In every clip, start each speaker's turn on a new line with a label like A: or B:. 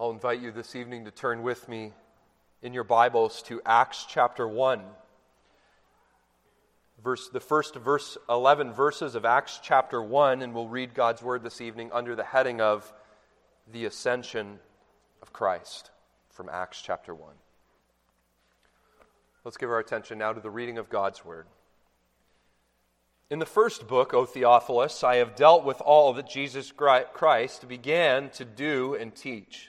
A: I'll invite you this evening to turn with me in your Bibles to Acts chapter 1. Verse, the first verse, 11 verses of Acts chapter 1, and we'll read God's word this evening under the heading of the ascension of Christ from Acts chapter 1. Let's give our attention now to the reading of God's word. In the first book, O Theophilus, I have dealt with all that Jesus Christ began to do and teach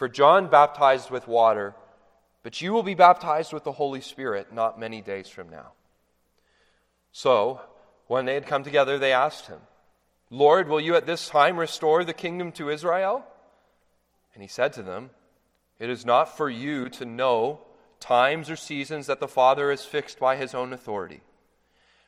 A: For John baptized with water, but you will be baptized with the Holy Spirit not many days from now. So, when they had come together, they asked him, Lord, will you at this time restore the kingdom to Israel? And he said to them, It is not for you to know times or seasons that the Father has fixed by his own authority.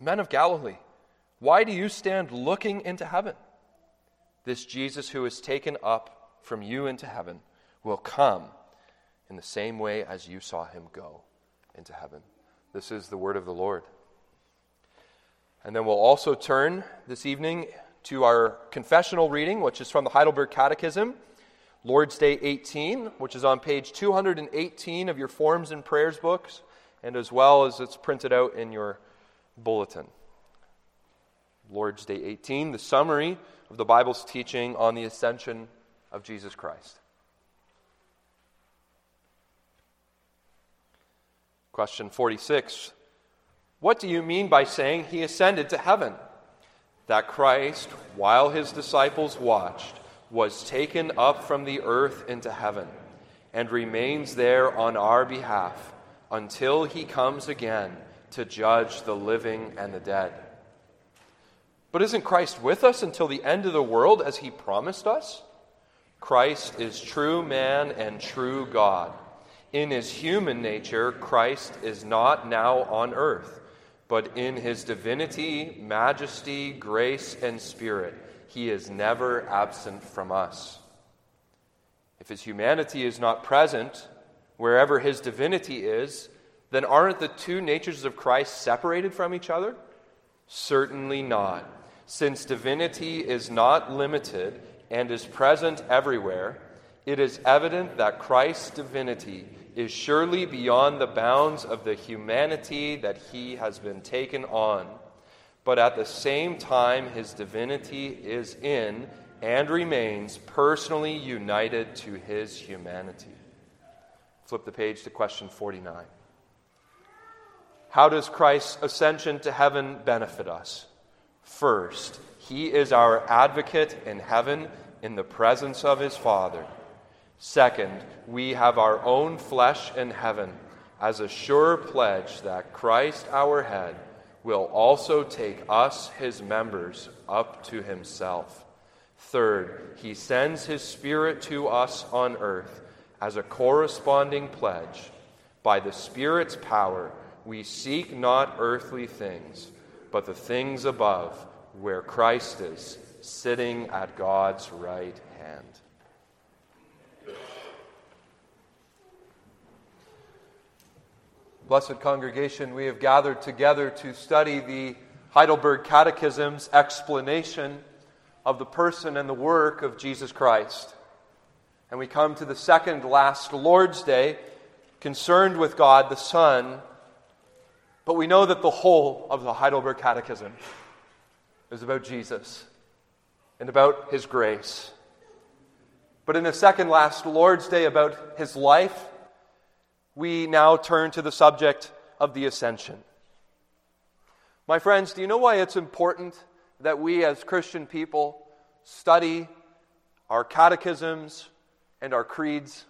A: Men of Galilee, why do you stand looking into heaven? This Jesus who is taken up from you into heaven will come in the same way as you saw him go into heaven. This is the word of the Lord. And then we'll also turn this evening to our confessional reading, which is from the Heidelberg Catechism, Lord's Day 18, which is on page 218 of your Forms and Prayers books, and as well as it's printed out in your bulletin. Lord's Day 18, the summary of the Bible's teaching on the ascension of Jesus Christ. Question 46 What do you mean by saying he ascended to heaven? That Christ, while his disciples watched, was taken up from the earth into heaven and remains there on our behalf until he comes again to judge the living and the dead. But isn't Christ with us until the end of the world as he promised us? Christ is true man and true God. In his human nature, Christ is not now on earth, but in his divinity, majesty, grace, and spirit, he is never absent from us. If his humanity is not present wherever his divinity is, then aren't the two natures of Christ separated from each other? Certainly not. Since divinity is not limited and is present everywhere, it is evident that Christ's divinity is surely beyond the bounds of the humanity that he has been taken on. But at the same time, his divinity is in and remains personally united to his humanity. Flip the page to question 49. How does Christ's ascension to heaven benefit us? First, he is our advocate in heaven in the presence of his Father. Second, we have our own flesh in heaven as a sure pledge that Christ, our head, will also take us, his members, up to himself. Third, he sends his Spirit to us on earth as a corresponding pledge. By the Spirit's power, we seek not earthly things, but the things above, where Christ is, sitting at God's right hand. Blessed congregation, we have gathered together to study the Heidelberg Catechism's explanation of the person and the work of Jesus Christ. And we come to the second last Lord's Day, concerned with God the Son. But we know that the whole of the Heidelberg Catechism is about Jesus and about His grace. But in the second last Lord's Day, about His life we now turn to the subject of the ascension. My friends, do you know why it's important that we as Christian people study our catechisms and our creeds?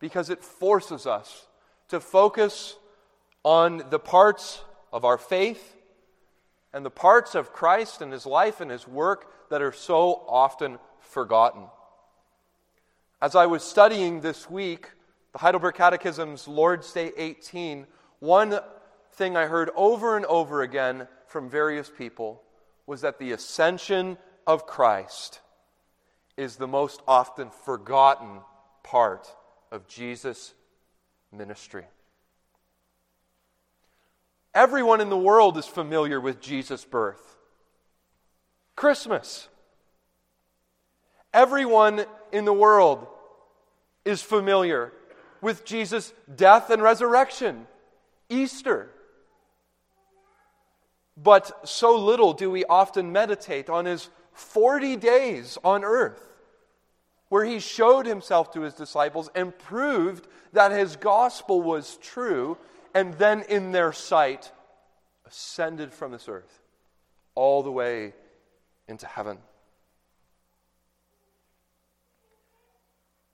A: Because it forces us to focus on the parts of our faith and the parts of Christ and his life and his work that are so often forgotten. As I was studying this week, the Heidelberg Catechism's Lord's Day 18, one thing I heard over and over again from various people was that the ascension of Christ is the most often forgotten part of Jesus' ministry. Everyone in the world is familiar with Jesus' birth. Christmas. Everyone in the world is familiar with Jesus' death and resurrection. Easter. But so little do we often meditate on his 40 days on earth, where he showed himself to his disciples and proved that his gospel was true, and then in their sight ascended from this earth all the way into heaven.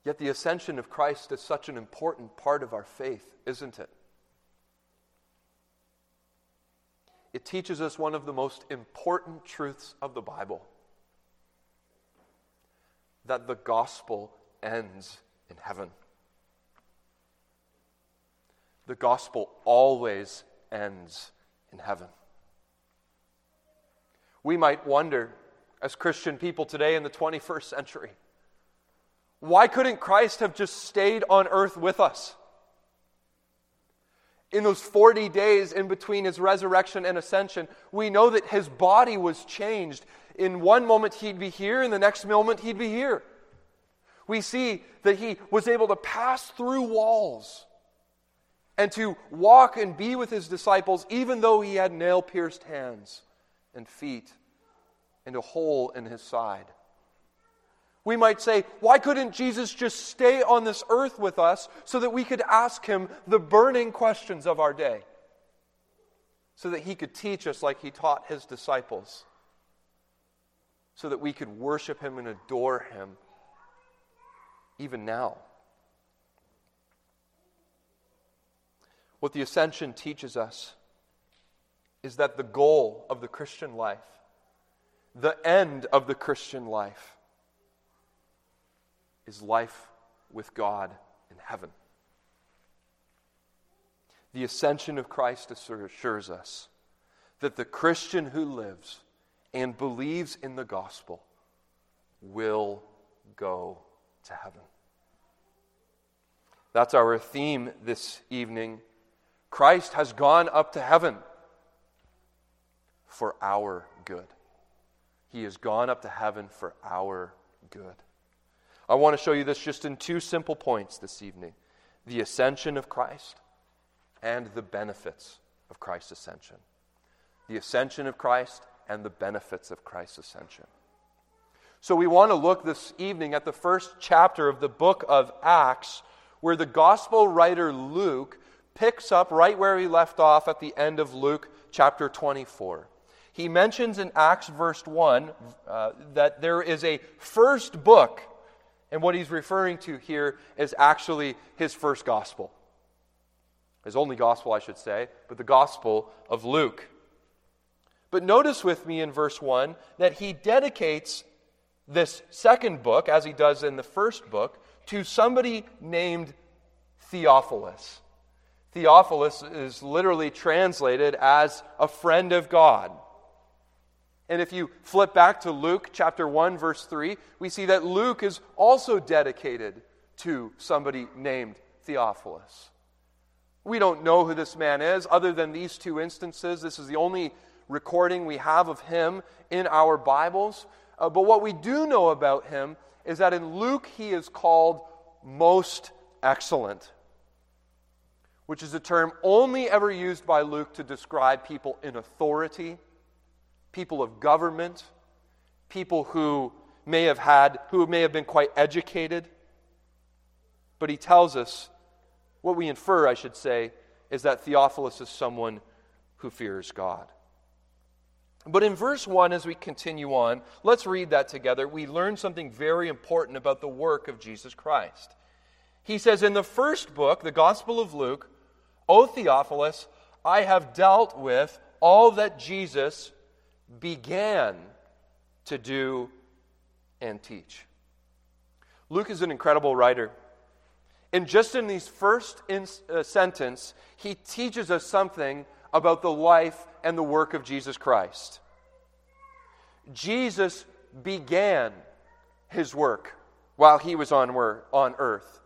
A: Yet the ascension of Christ is such an important part of our faith, isn't it? it teaches us one of the most important truths of the Bible that the gospel ends in heaven. The gospel always ends in heaven. We might wonder, as Christian people today in the 21st century, why couldn't Christ have just stayed on earth with us? in those 40 days in between his resurrection and ascension, we know that his body was changed. In one moment, he'd be here, in the next moment, he'd be here. We see that he was able to pass through walls and to walk and be with his disciples, even though he had nail pierced hands and feet and a hole in his side. We might say, why couldn't Jesus just stay on this earth with us so that we could ask him the burning questions of our day? So that he could teach us like he taught his disciples. So that we could worship him and adore him even now. What the ascension teaches us is that the goal of the Christian life, the end of the Christian life, is life with God in heaven. The ascension of Christ assures us that the Christian who lives and believes in the gospel will go to heaven. That's our theme this evening. Christ has gone up to heaven for our good. He has gone up to heaven for our good. I want to show you this just in two simple points this evening the ascension of Christ and the benefits of Christ's ascension. The ascension of Christ and the benefits of Christ's ascension. So, we want to look this evening at the first chapter of the book of Acts, where the gospel writer Luke picks up right where he left off at the end of Luke chapter 24. He mentions in Acts verse 1 uh, that there is a first book and what he's referring to here is actually his first gospel. His only gospel, I should say, but the gospel of Luke. But notice with me in verse 1 that he dedicates this second book, as he does in the first book, to somebody named Theophilus. Theophilus is literally translated as a friend of God. And if you flip back to Luke chapter 1, verse 3, we see that Luke is also dedicated to somebody named Theophilus. We don't know who this man is other than these two instances. This is the only recording we have of him in our Bibles. Uh, but what we do know about him is that in Luke he is called most excellent, which is a term only ever used by Luke to describe people in authority people of government, people who may have had, who may have been quite educated. But he tells us, what we infer, I should say, is that Theophilus is someone who fears God. But in verse 1, as we continue on, let's read that together. We learn something very important about the work of Jesus Christ. He says, In the first book, the Gospel of Luke, O Theophilus, I have dealt with all that Jesus began to do and teach. Luke is an incredible writer. And just in these first in, uh, sentence, he teaches us something about the life and the work of Jesus Christ. Jesus began his work while he was on, on earth,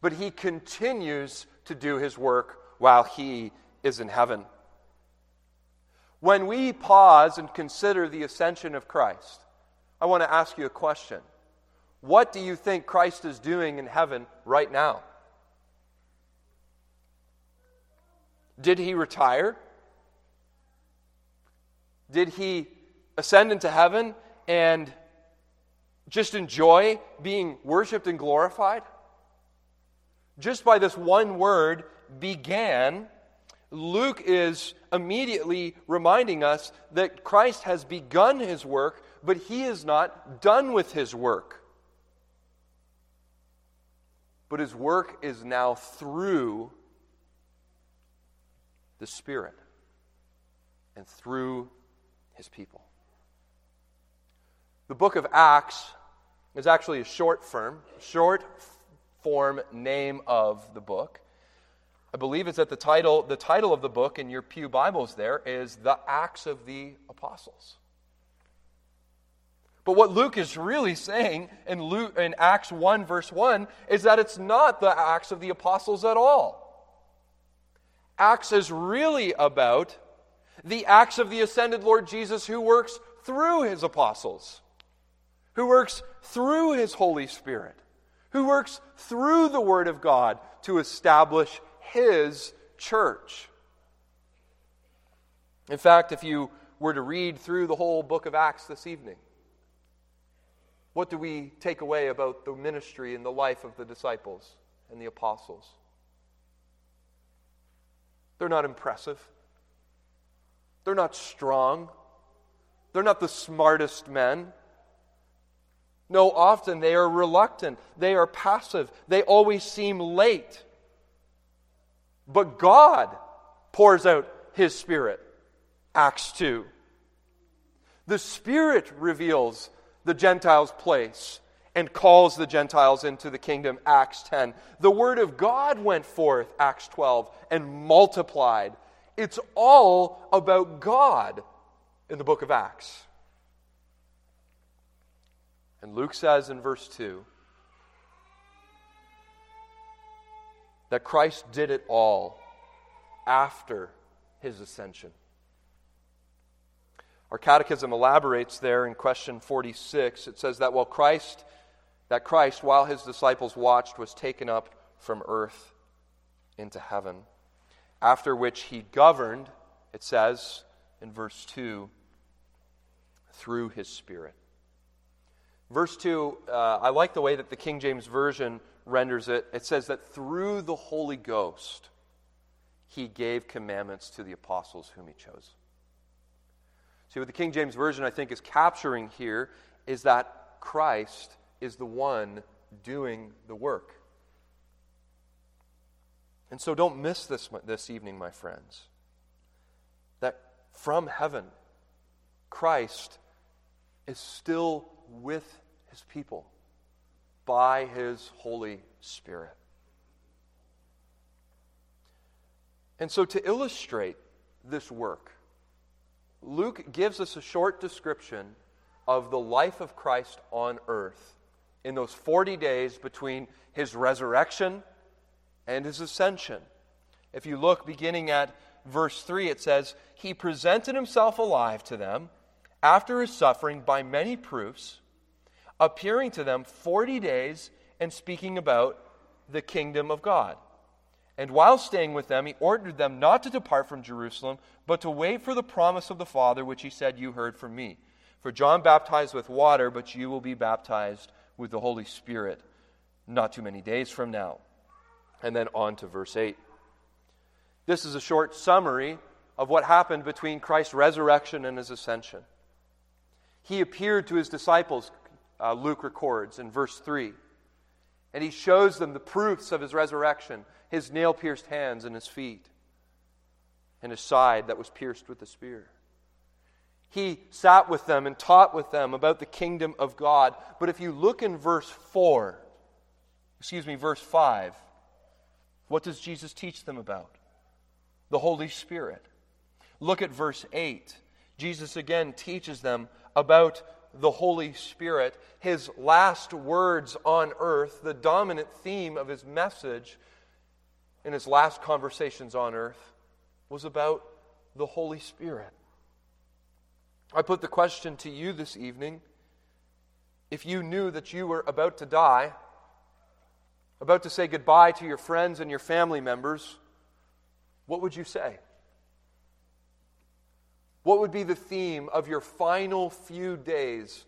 A: but he continues to do his work while he is in heaven. When we pause and consider the ascension of Christ, I want to ask you a question. What do you think Christ is doing in heaven right now? Did he retire? Did he ascend into heaven and just enjoy being worshiped and glorified? Just by this one word, began, Luke is immediately reminding us that Christ has begun his work, but he is not done with his work. But his work is now through the Spirit and through his people. The book of Acts is actually a short form, short form name of the book. I believe it's that the title, the title of the book in your Pew Bibles there is The Acts of the Apostles. But what Luke is really saying in, Luke, in Acts 1, verse 1, is that it's not the Acts of the Apostles at all. Acts is really about the acts of the ascended Lord Jesus who works through his apostles, who works through his Holy Spirit, who works through the Word of God to establish his church. In fact, if you were to read through the whole book of Acts this evening, what do we take away about the ministry and the life of the disciples and the apostles? They're not impressive. They're not strong. They're not the smartest men. No, often they are reluctant. They are passive. They always seem late. But God pours out His Spirit. Acts 2. The Spirit reveals the Gentiles' place and calls the Gentiles into the kingdom, Acts 10. The Word of God went forth, Acts 12, and multiplied. It's all about God in the book of Acts. And Luke says in verse 2 that Christ did it all after his ascension. Our catechism elaborates there in question 46. It says that while Christ, that Christ, while his disciples watched, was taken up from earth into heaven, after which he governed, it says in verse 2, through his Spirit. Verse 2, uh, I like the way that the King James Version renders it, it says that through the Holy Ghost, he gave commandments to the apostles whom he chose. See, what the King James Version, I think, is capturing here is that Christ is the one doing the work. And so don't miss this this evening, my friends. That from heaven, Christ is still with his people by his Holy Spirit. And so, to illustrate this work, Luke gives us a short description of the life of Christ on earth in those 40 days between his resurrection and his ascension. If you look beginning at verse 3, it says, He presented himself alive to them after his suffering by many proofs appearing to them 40 days and speaking about the kingdom of God. And while staying with them, he ordered them not to depart from Jerusalem, but to wait for the promise of the Father, which he said, You heard from me. For John baptized with water, but you will be baptized with the Holy Spirit not too many days from now. And then on to verse 8. This is a short summary of what happened between Christ's resurrection and his ascension. He appeared to his disciples, uh, Luke records in verse 3, and he shows them the proofs of his resurrection his nail pierced hands and his feet, and his side that was pierced with the spear. He sat with them and taught with them about the kingdom of God. But if you look in verse 4, excuse me, verse 5, what does Jesus teach them about? The Holy Spirit. Look at verse 8. Jesus again teaches them about the Holy Spirit. His last words on earth, the dominant theme of his message in his last conversations on earth, was about the Holy Spirit. I put the question to you this evening if you knew that you were about to die, about to say goodbye to your friends and your family members, what would you say? What would be the theme of your final few days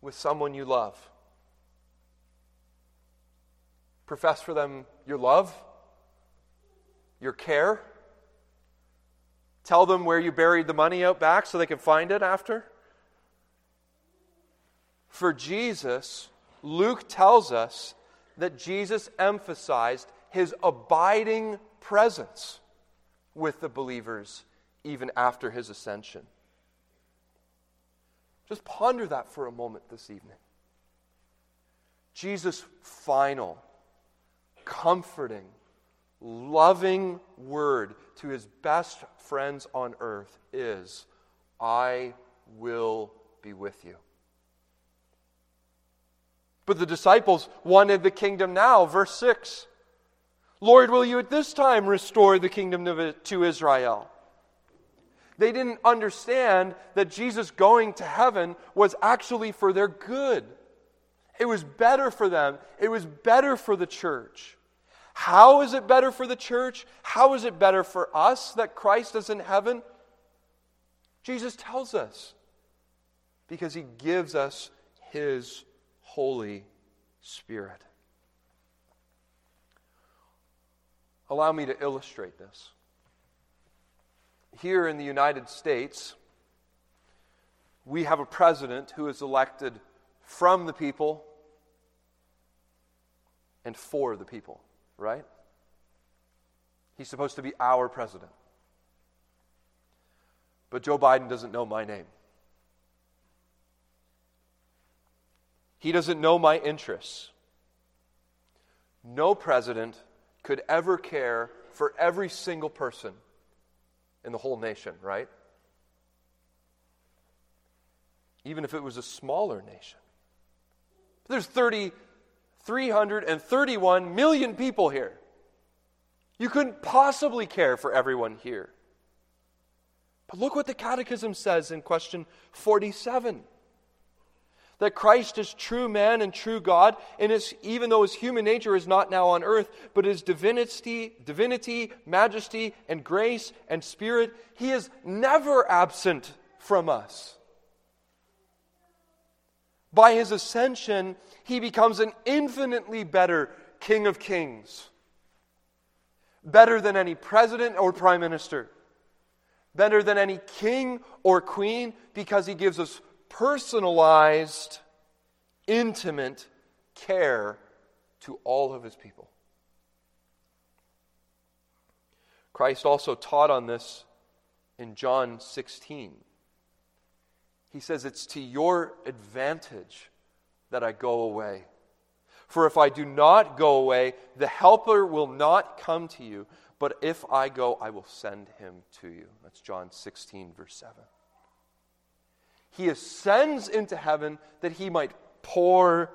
A: with someone you love? Profess for them your love, your care. Tell them where you buried the money out back so they can find it after. For Jesus, Luke tells us that Jesus emphasized his abiding presence with the believers even after his ascension. Just ponder that for a moment this evening. Jesus' final, comforting, loving word to his best friends on earth is I will be with you. But the disciples wanted the kingdom now. Verse 6 Lord, will you at this time restore the kingdom to Israel? They didn't understand that Jesus going to heaven was actually for their good. It was better for them, it was better for the church. How is it better for the church? How is it better for us that Christ is in heaven? Jesus tells us because he gives us his Holy Spirit. Allow me to illustrate this here in the United States, we have a president who is elected from the people and for the people, right? He's supposed to be our president. But Joe Biden doesn't know my name. He doesn't know my interests. No president could ever care for every single person in the whole nation, right? Even if it was a smaller nation. There's 30, 331 million people here. You couldn't possibly care for everyone here. But look what the Catechism says in question 47 that Christ is true man and true God, and his, even though his human nature is not now on earth, but his divinity, divinity, majesty, and grace and spirit, he is never absent from us. By his ascension, he becomes an infinitely better King of Kings, better than any president or prime minister, better than any king or queen, because he gives us personalized, intimate care to all of his people. Christ also taught on this in John 16. He says, It's to your advantage that I go away. For if I do not go away, the Helper will not come to you, but if I go, I will send him to you. That's John 16, verse 7. He ascends into heaven that he might pour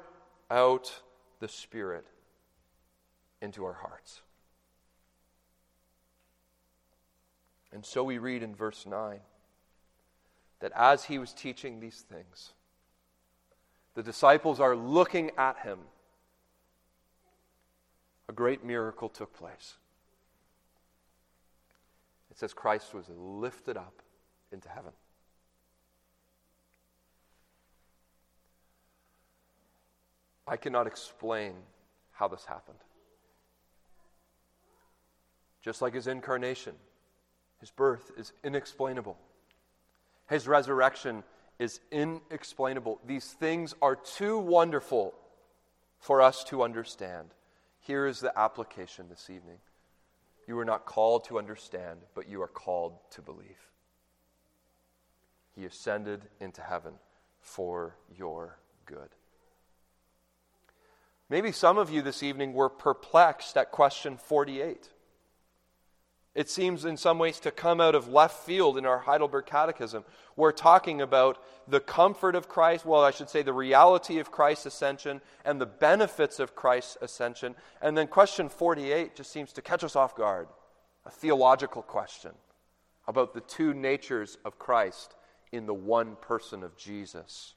A: out the Spirit into our hearts. And so we read in verse 9 that as he was teaching these things, the disciples are looking at him. A great miracle took place. It says Christ was lifted up into heaven. I cannot explain how this happened. Just like his incarnation, his birth is inexplainable. His resurrection is inexplainable. These things are too wonderful for us to understand. Here is the application this evening. You are not called to understand, but you are called to believe. He ascended into heaven for your good. Maybe some of you this evening were perplexed at question 48. It seems in some ways to come out of left field in our Heidelberg Catechism. We're talking about the comfort of Christ, well, I should say the reality of Christ's ascension and the benefits of Christ's ascension. And then question 48 just seems to catch us off guard a theological question about the two natures of Christ in the one person of Jesus.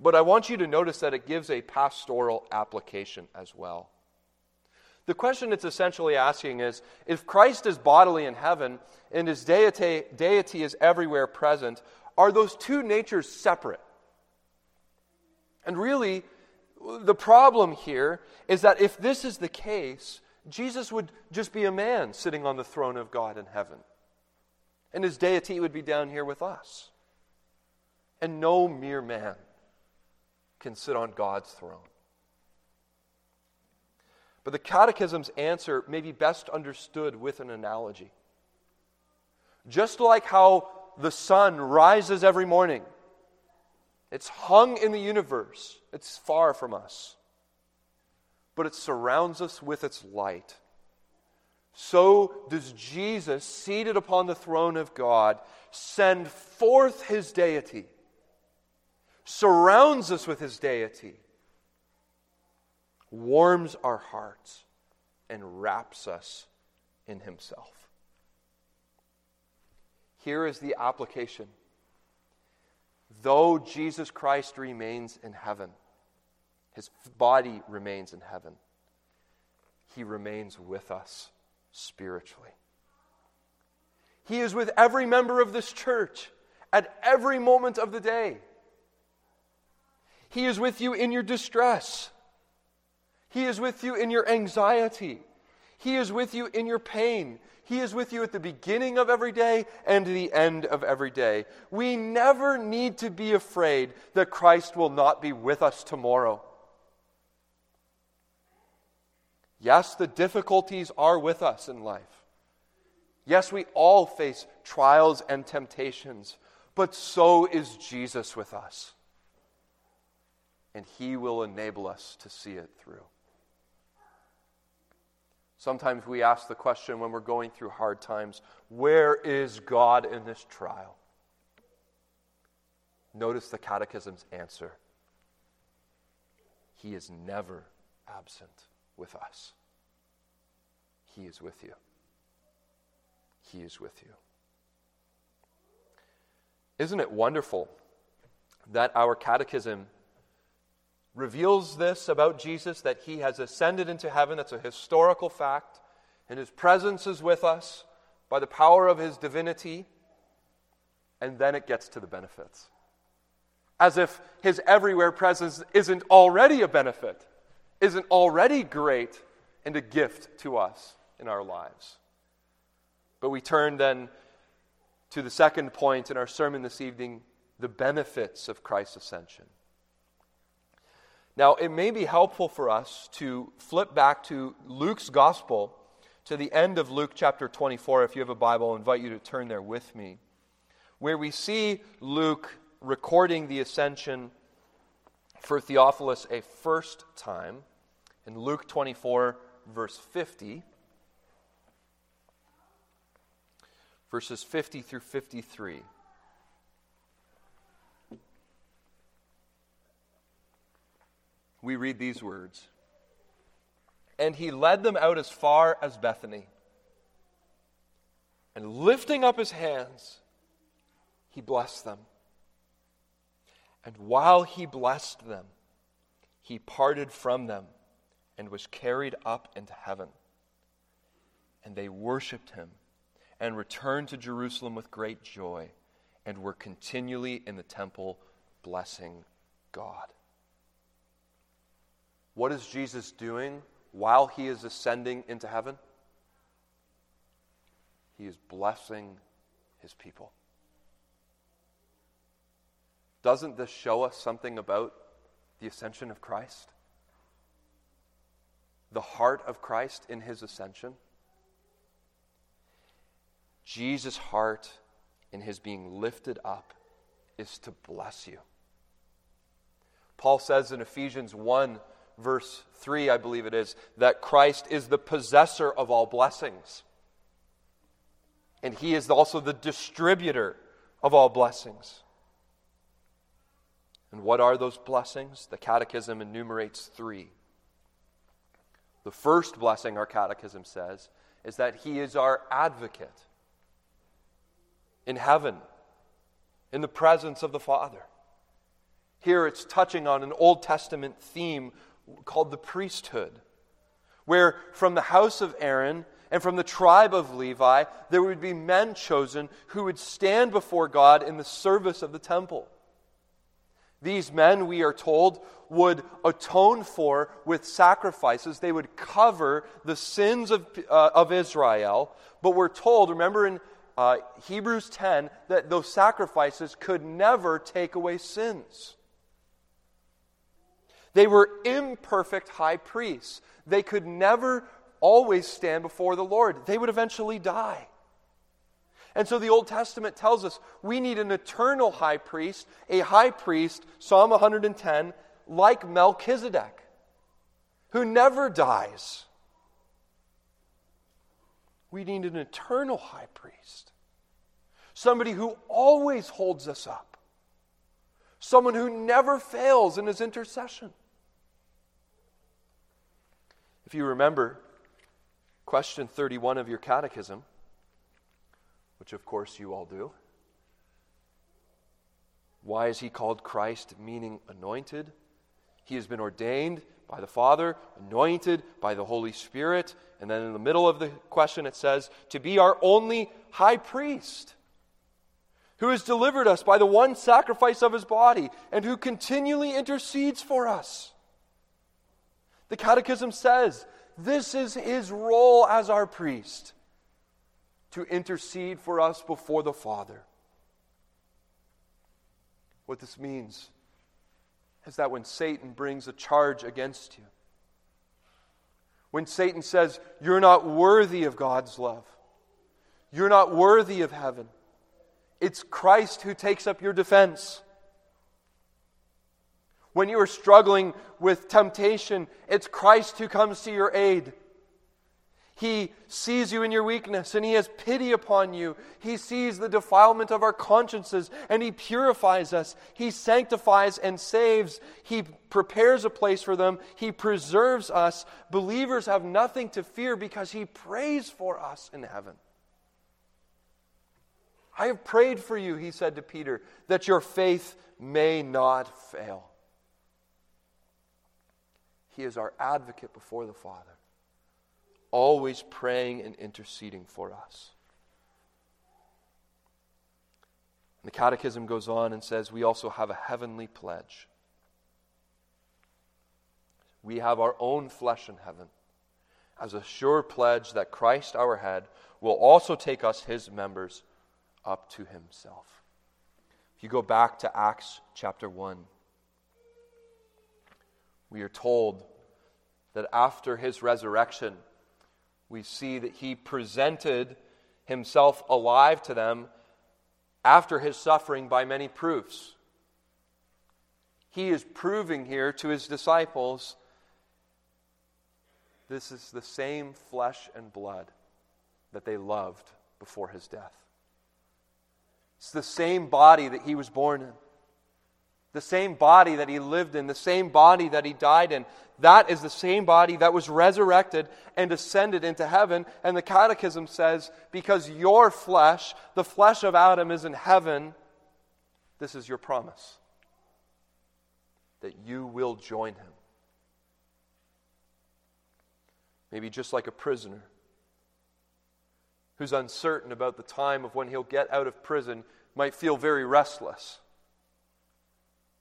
A: But I want you to notice that it gives a pastoral application as well. The question it's essentially asking is if Christ is bodily in heaven and his deity, deity is everywhere present, are those two natures separate? And really, the problem here is that if this is the case, Jesus would just be a man sitting on the throne of God in heaven. And his deity would be down here with us. And no mere man can sit on God's throne. But the Catechism's answer may be best understood with an analogy. Just like how the sun rises every morning, it's hung in the universe, it's far from us, but it surrounds us with its light. So does Jesus, seated upon the throne of God, send forth his deity, surrounds us with his deity warms our hearts, and wraps us in Himself. Here is the application. Though Jesus Christ remains in heaven, His body remains in heaven, He remains with us spiritually. He is with every member of this church at every moment of the day. He is with you in your distress. He is with you in your anxiety. He is with you in your pain. He is with you at the beginning of every day and the end of every day. We never need to be afraid that Christ will not be with us tomorrow. Yes, the difficulties are with us in life. Yes, we all face trials and temptations, but so is Jesus with us. And He will enable us to see it through. Sometimes we ask the question when we're going through hard times where is God in this trial? Notice the Catechism's answer He is never absent with us. He is with you. He is with you. Isn't it wonderful that our catechism reveals this about Jesus that he has ascended into heaven. That's a historical fact. And his presence is with us by the power of his divinity. And then it gets to the benefits. As if his everywhere presence isn't already a benefit, isn't already great and a gift to us in our lives. But we turn then to the second point in our sermon this evening the benefits of Christ's ascension. Now, it may be helpful for us to flip back to Luke's gospel, to the end of Luke chapter 24. If you have a Bible, I invite you to turn there with me, where we see Luke recording the ascension for Theophilus a first time in Luke 24, verse 50. Verses 50 through 53. We read these words And he led them out as far as Bethany. And lifting up his hands, he blessed them. And while he blessed them, he parted from them and was carried up into heaven. And they worshiped him and returned to Jerusalem with great joy and were continually in the temple blessing God. What is Jesus doing while he is ascending into heaven? He is blessing his people. Doesn't this show us something about the ascension of Christ? The heart of Christ in his ascension? Jesus' heart in his being lifted up is to bless you. Paul says in Ephesians 1, verse 3, I believe it is, that Christ is the possessor of all blessings. And he is also the distributor of all blessings. And what are those blessings? The Catechism enumerates three. The first blessing, our Catechism says, is that he is our advocate in heaven, in the presence of the Father. Here it's touching on an Old Testament theme called the priesthood, where from the house of Aaron and from the tribe of Levi, there would be men chosen who would stand before God in the service of the temple. These men, we are told, would atone for with sacrifices. They would cover the sins of, uh, of Israel. But we're told, remember in uh, Hebrews 10, that those sacrifices could never take away sins. They were imperfect high priests. They could never always stand before the Lord. They would eventually die. And so the Old Testament tells us we need an eternal high priest, a high priest, Psalm 110, like Melchizedek, who never dies. We need an eternal high priest, somebody who always holds us up, someone who never fails in his intercession. If you remember, question 31 of your catechism, which of course you all do. Why is he called Christ, meaning anointed? He has been ordained by the Father, anointed by the Holy Spirit. And then in the middle of the question, it says, to be our only high priest, who has delivered us by the one sacrifice of his body, and who continually intercedes for us. The Catechism says this is his role as our priest to intercede for us before the Father. What this means is that when Satan brings a charge against you, when Satan says, You're not worthy of God's love, you're not worthy of heaven, it's Christ who takes up your defense. When you are struggling with temptation, it's Christ who comes to your aid. He sees you in your weakness and He has pity upon you. He sees the defilement of our consciences and He purifies us. He sanctifies and saves. He prepares a place for them. He preserves us. Believers have nothing to fear because He prays for us in heaven. I have prayed for you, He said to Peter, that your faith may not fail. He is our advocate before the Father, always praying and interceding for us. The Catechism goes on and says we also have a heavenly pledge. We have our own flesh in heaven as a sure pledge that Christ, our head, will also take us, his members, up to himself. If you go back to Acts chapter 1, we are told that after his resurrection, we see that he presented himself alive to them after his suffering by many proofs. He is proving here to his disciples this is the same flesh and blood that they loved before his death. It's the same body that he was born in the same body that he lived in, the same body that he died in. That is the same body that was resurrected and ascended into heaven. And the Catechism says, because your flesh, the flesh of Adam, is in heaven, this is your promise that you will join him. Maybe just like a prisoner who's uncertain about the time of when he'll get out of prison might feel very restless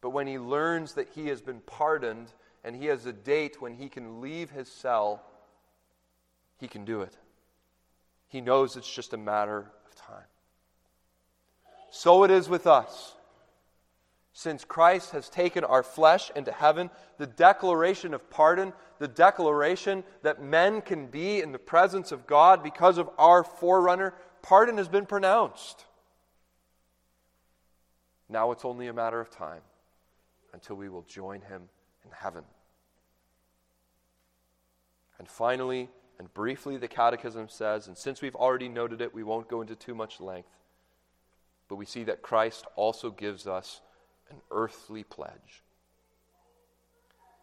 A: but when he learns that he has been pardoned and he has a date when he can leave his cell, he can do it. He knows it's just a matter of time. So it is with us. Since Christ has taken our flesh into heaven, the declaration of pardon, the declaration that men can be in the presence of God because of our forerunner, pardon has been pronounced. Now it's only a matter of time until we will join him in heaven. And finally, and briefly, the Catechism says, and since we've already noted it, we won't go into too much length, but we see that Christ also gives us an earthly pledge.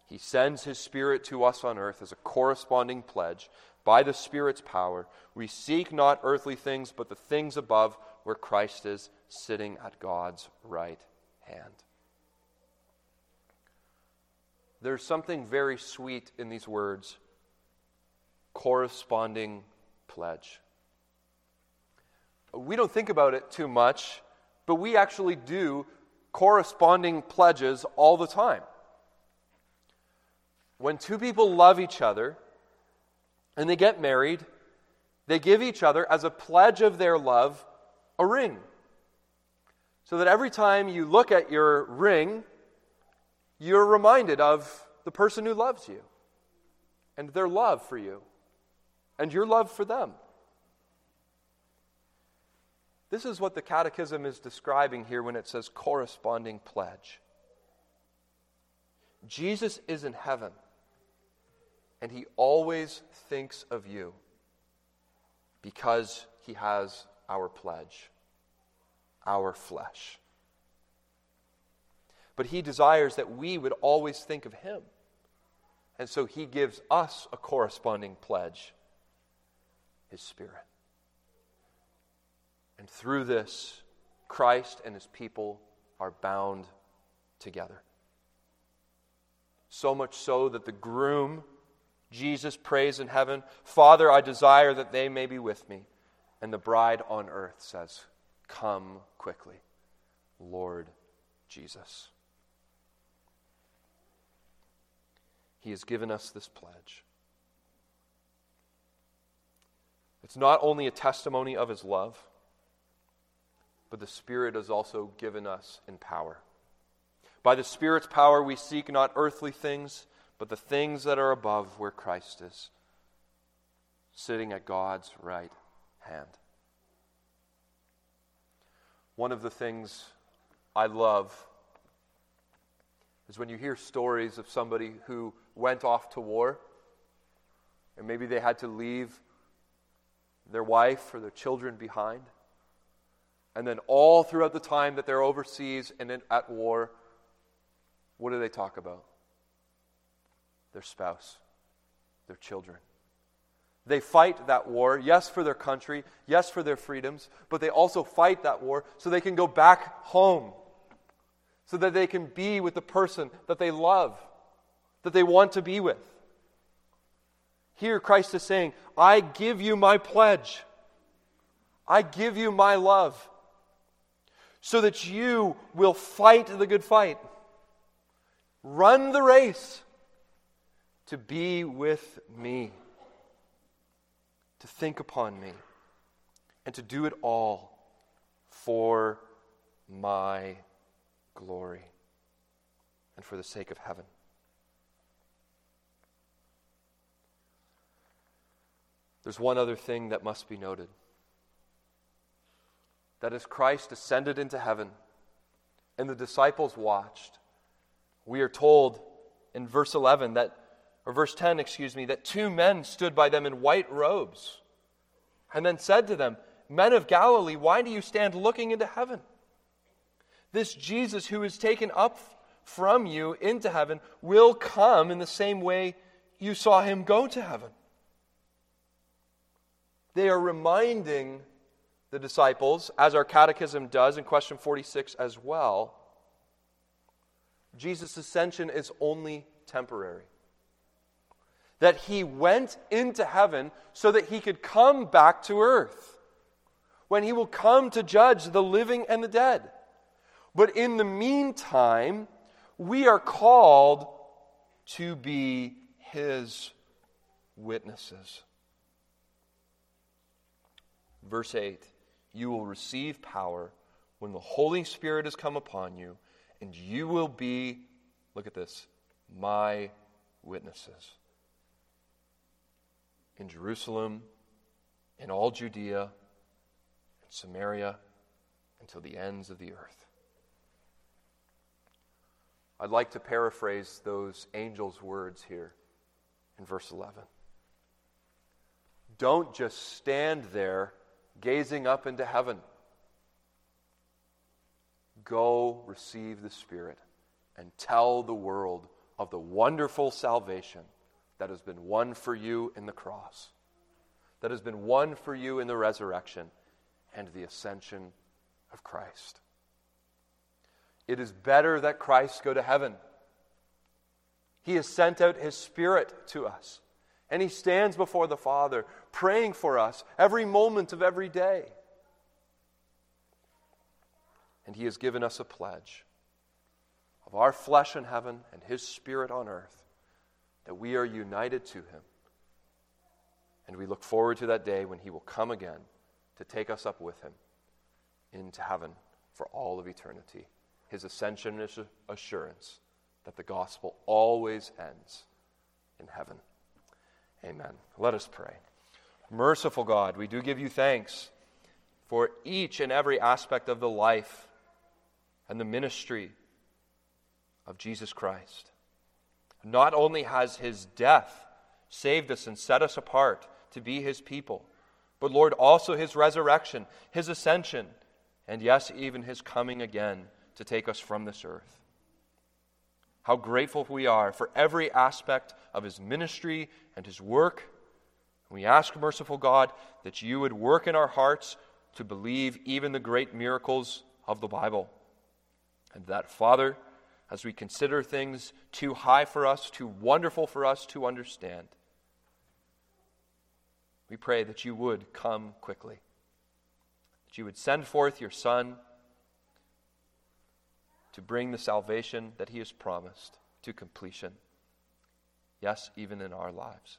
A: He sends His Spirit to us on earth as a corresponding pledge. By the Spirit's power, we seek not earthly things, but the things above, where Christ is sitting at God's right hand. There's something very sweet in these words corresponding pledge. We don't think about it too much, but we actually do corresponding pledges all the time. When two people love each other and they get married, they give each other, as a pledge of their love, a ring. So that every time you look at your ring, you're reminded of the person who loves you and their love for you and your love for them. This is what the Catechism is describing here when it says corresponding pledge. Jesus is in heaven, and he always thinks of you because he has our pledge, our flesh. But he desires that we would always think of him. And so he gives us a corresponding pledge his Spirit. And through this, Christ and his people are bound together. So much so that the groom, Jesus, prays in heaven, Father, I desire that they may be with me. And the bride on earth says, Come quickly, Lord Jesus. He has given us this pledge. It's not only a testimony of his love, but the Spirit has also given us in power. By the Spirit's power, we seek not earthly things, but the things that are above where Christ is, sitting at God's right hand. One of the things I love is when you hear stories of somebody who went off to war, and maybe they had to leave their wife or their children behind. And then, all throughout the time that they're overseas and in, at war, what do they talk about? Their spouse, their children. They fight that war, yes, for their country, yes, for their freedoms, but they also fight that war so they can go back home, so that they can be with the person that they love, that they want to be with. Here, Christ is saying, I give you my pledge. I give you my love so that you will fight the good fight, run the race to be with me, to think upon me, and to do it all for my glory and for the sake of heaven. There's one other thing that must be noted that as Christ ascended into heaven and the disciples watched, we are told in verse 11 that, or verse 10, excuse me, that two men stood by them in white robes and then said to them, Men of Galilee, why do you stand looking into heaven? This Jesus who is taken up from you into heaven will come in the same way you saw him go to heaven. They are reminding the disciples, as our catechism does in question 46 as well, Jesus' ascension is only temporary. That he went into heaven so that he could come back to earth when he will come to judge the living and the dead. But in the meantime, we are called to be his witnesses. Verse 8 You will receive power when the Holy Spirit has come upon you, and you will be, look at this, my witnesses. In Jerusalem, in all Judea, and Samaria, until the ends of the earth. I'd like to paraphrase those angels' words here in verse 11. Don't just stand there gazing up into heaven. Go receive the Spirit and tell the world of the wonderful salvation that has been won for you in the cross, that has been won for you in the resurrection and the ascension of Christ. It is better that Christ go to heaven. He has sent out His Spirit to us, and He stands before the Father, praying for us every moment of every day. And He has given us a pledge of our flesh in heaven and His Spirit on earth, that we are united to Him. And we look forward to that day when He will come again to take us up with Him into heaven for all of eternity. His ascension is assurance that the gospel always ends in heaven. Amen. Let us pray. Merciful God, we do give you thanks for each and every aspect of the life and the ministry of Jesus Christ. Not only has his death saved us and set us apart to be his people, but Lord, also his resurrection, his ascension, and yes, even his coming again to take us from this earth. How grateful we are for every aspect of his ministry and his work. We ask, merciful God, that you would work in our hearts to believe even the great miracles of the Bible. And that, Father, as we consider things too high for us, too wonderful for us to understand, we pray that you would come quickly, that you would send forth your Son to bring the salvation that he has promised to completion. Yes, even in our lives.